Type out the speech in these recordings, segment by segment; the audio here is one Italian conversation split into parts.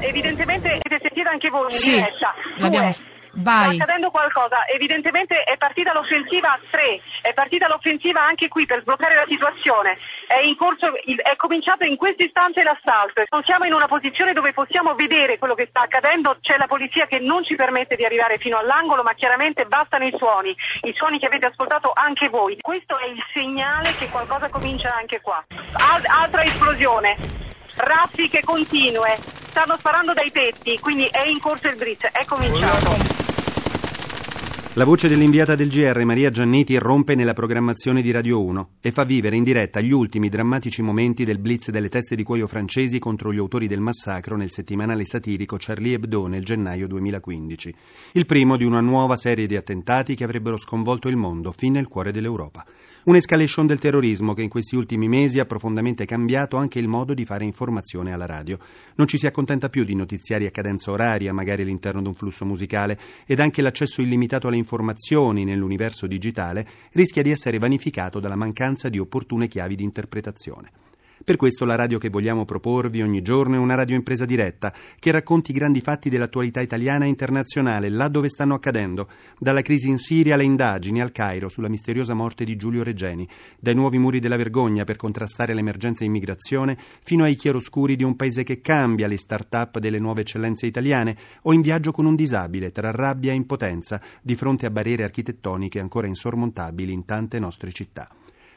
evidentemente avete sentito anche voi in Sì, diretta. l'abbiamo- Due. Vai. Sta accadendo qualcosa, evidentemente è partita l'offensiva a tre, è partita l'offensiva anche qui per sbloccare la situazione, è, in corso, è cominciato in questo istante l'assalto, non siamo in una posizione dove possiamo vedere quello che sta accadendo, c'è la polizia che non ci permette di arrivare fino all'angolo, ma chiaramente bastano i suoni, i suoni che avete ascoltato anche voi. Questo è il segnale che qualcosa comincia anche qua. Al- altra esplosione, raffiche continue, stanno sparando dai tetti, quindi è in corso il blitz, è cominciato. La voce dell'inviata del GR Maria Giannetti rompe nella programmazione di Radio 1 e fa vivere in diretta gli ultimi drammatici momenti del blitz delle teste di cuoio francesi contro gli autori del massacro nel settimanale satirico Charlie Hebdo nel gennaio 2015. Il primo di una nuova serie di attentati che avrebbero sconvolto il mondo fin nel cuore dell'Europa. Un'escalation del terrorismo che in questi ultimi mesi ha profondamente cambiato anche il modo di fare informazione alla radio. Non ci si accontenta più di notiziari a cadenza oraria, magari all'interno di un flusso musicale, ed anche l'accesso illimitato alle informazioni nell'universo digitale rischia di essere vanificato dalla mancanza di opportune chiavi di interpretazione. Per questo la radio che vogliamo proporvi ogni giorno è una radio impresa diretta, che racconti i grandi fatti dell'attualità italiana e internazionale, là dove stanno accadendo, dalla crisi in Siria alle indagini al Cairo sulla misteriosa morte di Giulio Regeni, dai nuovi muri della vergogna per contrastare l'emergenza immigrazione, fino ai chiaroscuri di un paese che cambia, le start-up delle nuove eccellenze italiane, o in viaggio con un disabile, tra rabbia e impotenza, di fronte a barriere architettoniche ancora insormontabili in tante nostre città.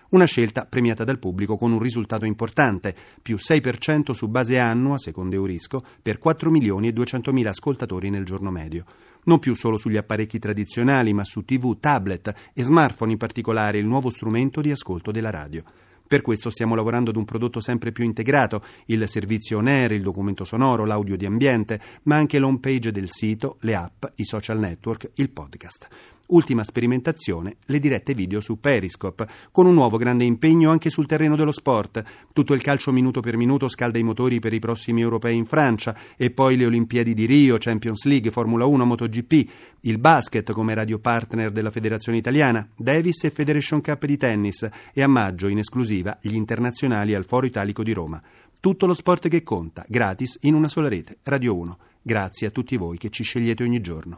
Una scelta premiata dal pubblico con un risultato importante, più 6% su base annua, secondo Eurisco, per 4 milioni e 200 mila ascoltatori nel giorno medio. Non più solo sugli apparecchi tradizionali, ma su TV, tablet e smartphone in particolare, il nuovo strumento di ascolto della radio. Per questo stiamo lavorando ad un prodotto sempre più integrato, il servizio on air, il documento sonoro, l'audio di ambiente, ma anche l'home page del sito, le app, i social network, il podcast. Ultima sperimentazione, le dirette video su Periscope, con un nuovo grande impegno anche sul terreno dello sport. Tutto il calcio minuto per minuto scalda i motori per i prossimi europei in Francia e poi le Olimpiadi di Rio, Champions League, Formula 1, MotoGP, il basket come radio partner della Federazione Italiana, Davis e Federation Cup di tennis e a maggio in esclusiva gli internazionali al Foro Italico di Roma. Tutto lo sport che conta, gratis in una sola rete, Radio 1. Grazie a tutti voi che ci scegliete ogni giorno.